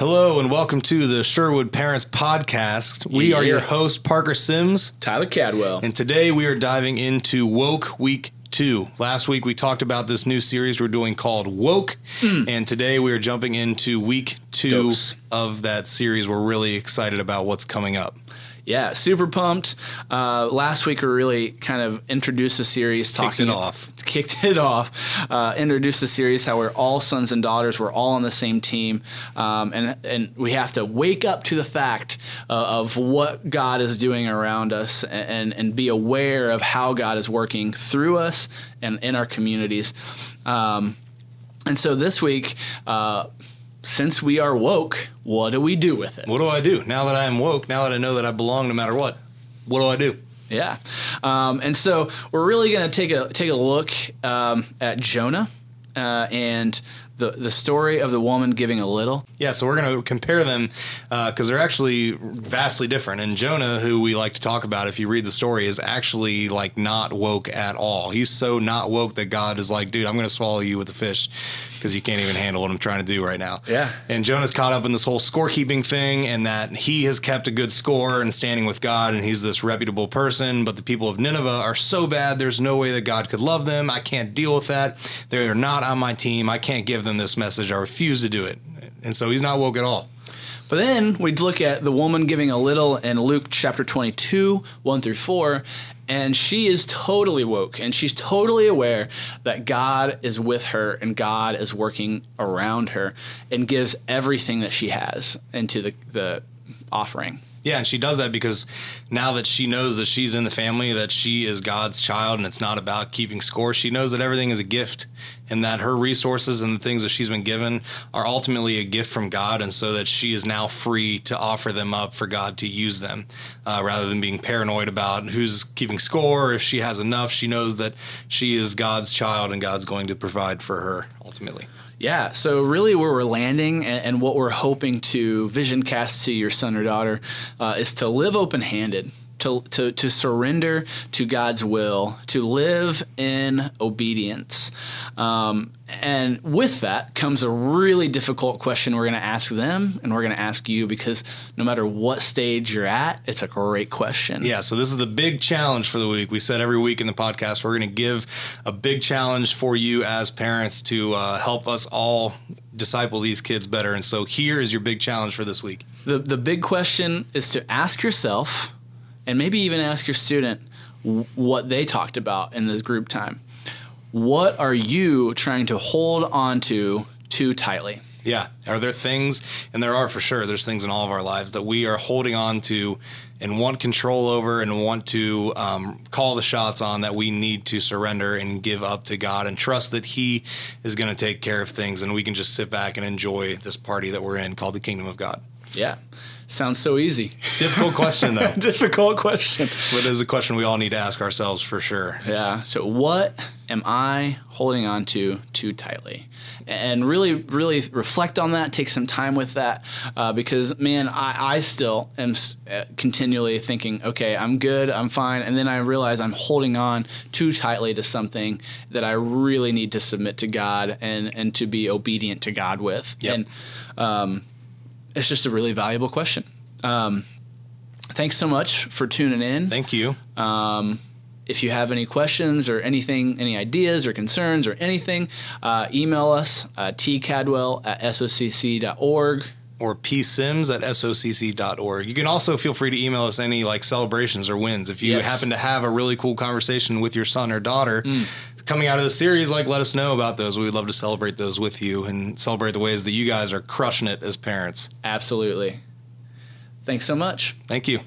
Hello and welcome to the Sherwood Parents Podcast. We are your host, Parker Sims, Tyler Cadwell. and today we are diving into Woke Week 2. Last week we talked about this new series we're doing called Woke, and today we are jumping into week 2 Dose. of that series. We're really excited about what's coming up. yeah, super pumped. Uh, last week we really kind of introduced the series, talking it off. Kicked it off, uh, introduced the series how we're all sons and daughters, we're all on the same team, um, and and we have to wake up to the fact uh, of what God is doing around us, and and be aware of how God is working through us and in our communities. Um, and so this week, uh, since we are woke, what do we do with it? What do I do now that I am woke? Now that I know that I belong no matter what? What do I do? Yeah, um, and so we're really going to take a take a look um, at Jonah uh, and the the story of the woman giving a little. Yeah, so we're going to compare them because they're actually vastly different. And Jonah, who we like to talk about, if you read the story, is actually like not woke at all. He's so not woke that God is like, dude, I'm going to swallow you with a fish because you can't even handle what I'm trying to do right now. Yeah. And Jonah's caught up in this whole scorekeeping thing and that he has kept a good score and standing with God and he's this reputable person. But the people of Nineveh are so bad, there's no way that God could love them. I can't deal with that. They're not on my team. I can't give them this message. I refuse to do it. And so he's not woke at all. But then we'd look at the woman giving a little in Luke chapter 22, 1 through 4, and she is totally woke and she's totally aware that God is with her and God is working around her and gives everything that she has into the, the offering. Yeah, and she does that because now that she knows that she's in the family, that she is God's child, and it's not about keeping score, she knows that everything is a gift and that her resources and the things that she's been given are ultimately a gift from God, and so that she is now free to offer them up for God to use them uh, rather than being paranoid about who's keeping score. Or if she has enough, she knows that she is God's child and God's going to provide for her ultimately. Yeah, so really where we're landing and, and what we're hoping to vision cast to your son or daughter uh, is to live open handed. To, to, to surrender to God's will, to live in obedience. Um, and with that comes a really difficult question we're going to ask them and we're going to ask you because no matter what stage you're at, it's a great question. Yeah, so this is the big challenge for the week. We said every week in the podcast we're going to give a big challenge for you as parents to uh, help us all disciple these kids better. And so here is your big challenge for this week. The, the big question is to ask yourself and maybe even ask your student w- what they talked about in this group time. What are you trying to hold on to too tightly? Yeah, are there things, and there are for sure, there's things in all of our lives that we are holding on to and want control over and want to um, call the shots on that we need to surrender and give up to God and trust that He is going to take care of things and we can just sit back and enjoy this party that we're in called the kingdom of God. Yeah, sounds so easy. Difficult question, though. Difficult question. But it is a question we all need to ask ourselves for sure. Yeah. So, what am I holding on to too tightly? And really, really reflect on that. Take some time with that, uh, because man, I, I still am s- uh, continually thinking, okay, I'm good, I'm fine, and then I realize I'm holding on too tightly to something that I really need to submit to God and and to be obedient to God with. Yep. And um, it's just a really valuable question. Um, thanks so much for tuning in. Thank you. Um, if you have any questions or anything, any ideas or concerns or anything, uh, email us uh, tcadwell at socc.org. Or psims at socc.org. You can also feel free to email us any like celebrations or wins. If you Yes. happen to have a really cool conversation with your son or daughter coming out of the series, like let us know about those. We would love to celebrate those with you and celebrate the ways that you guys are crushing it as parents. Absolutely. Thanks so much. Thank you.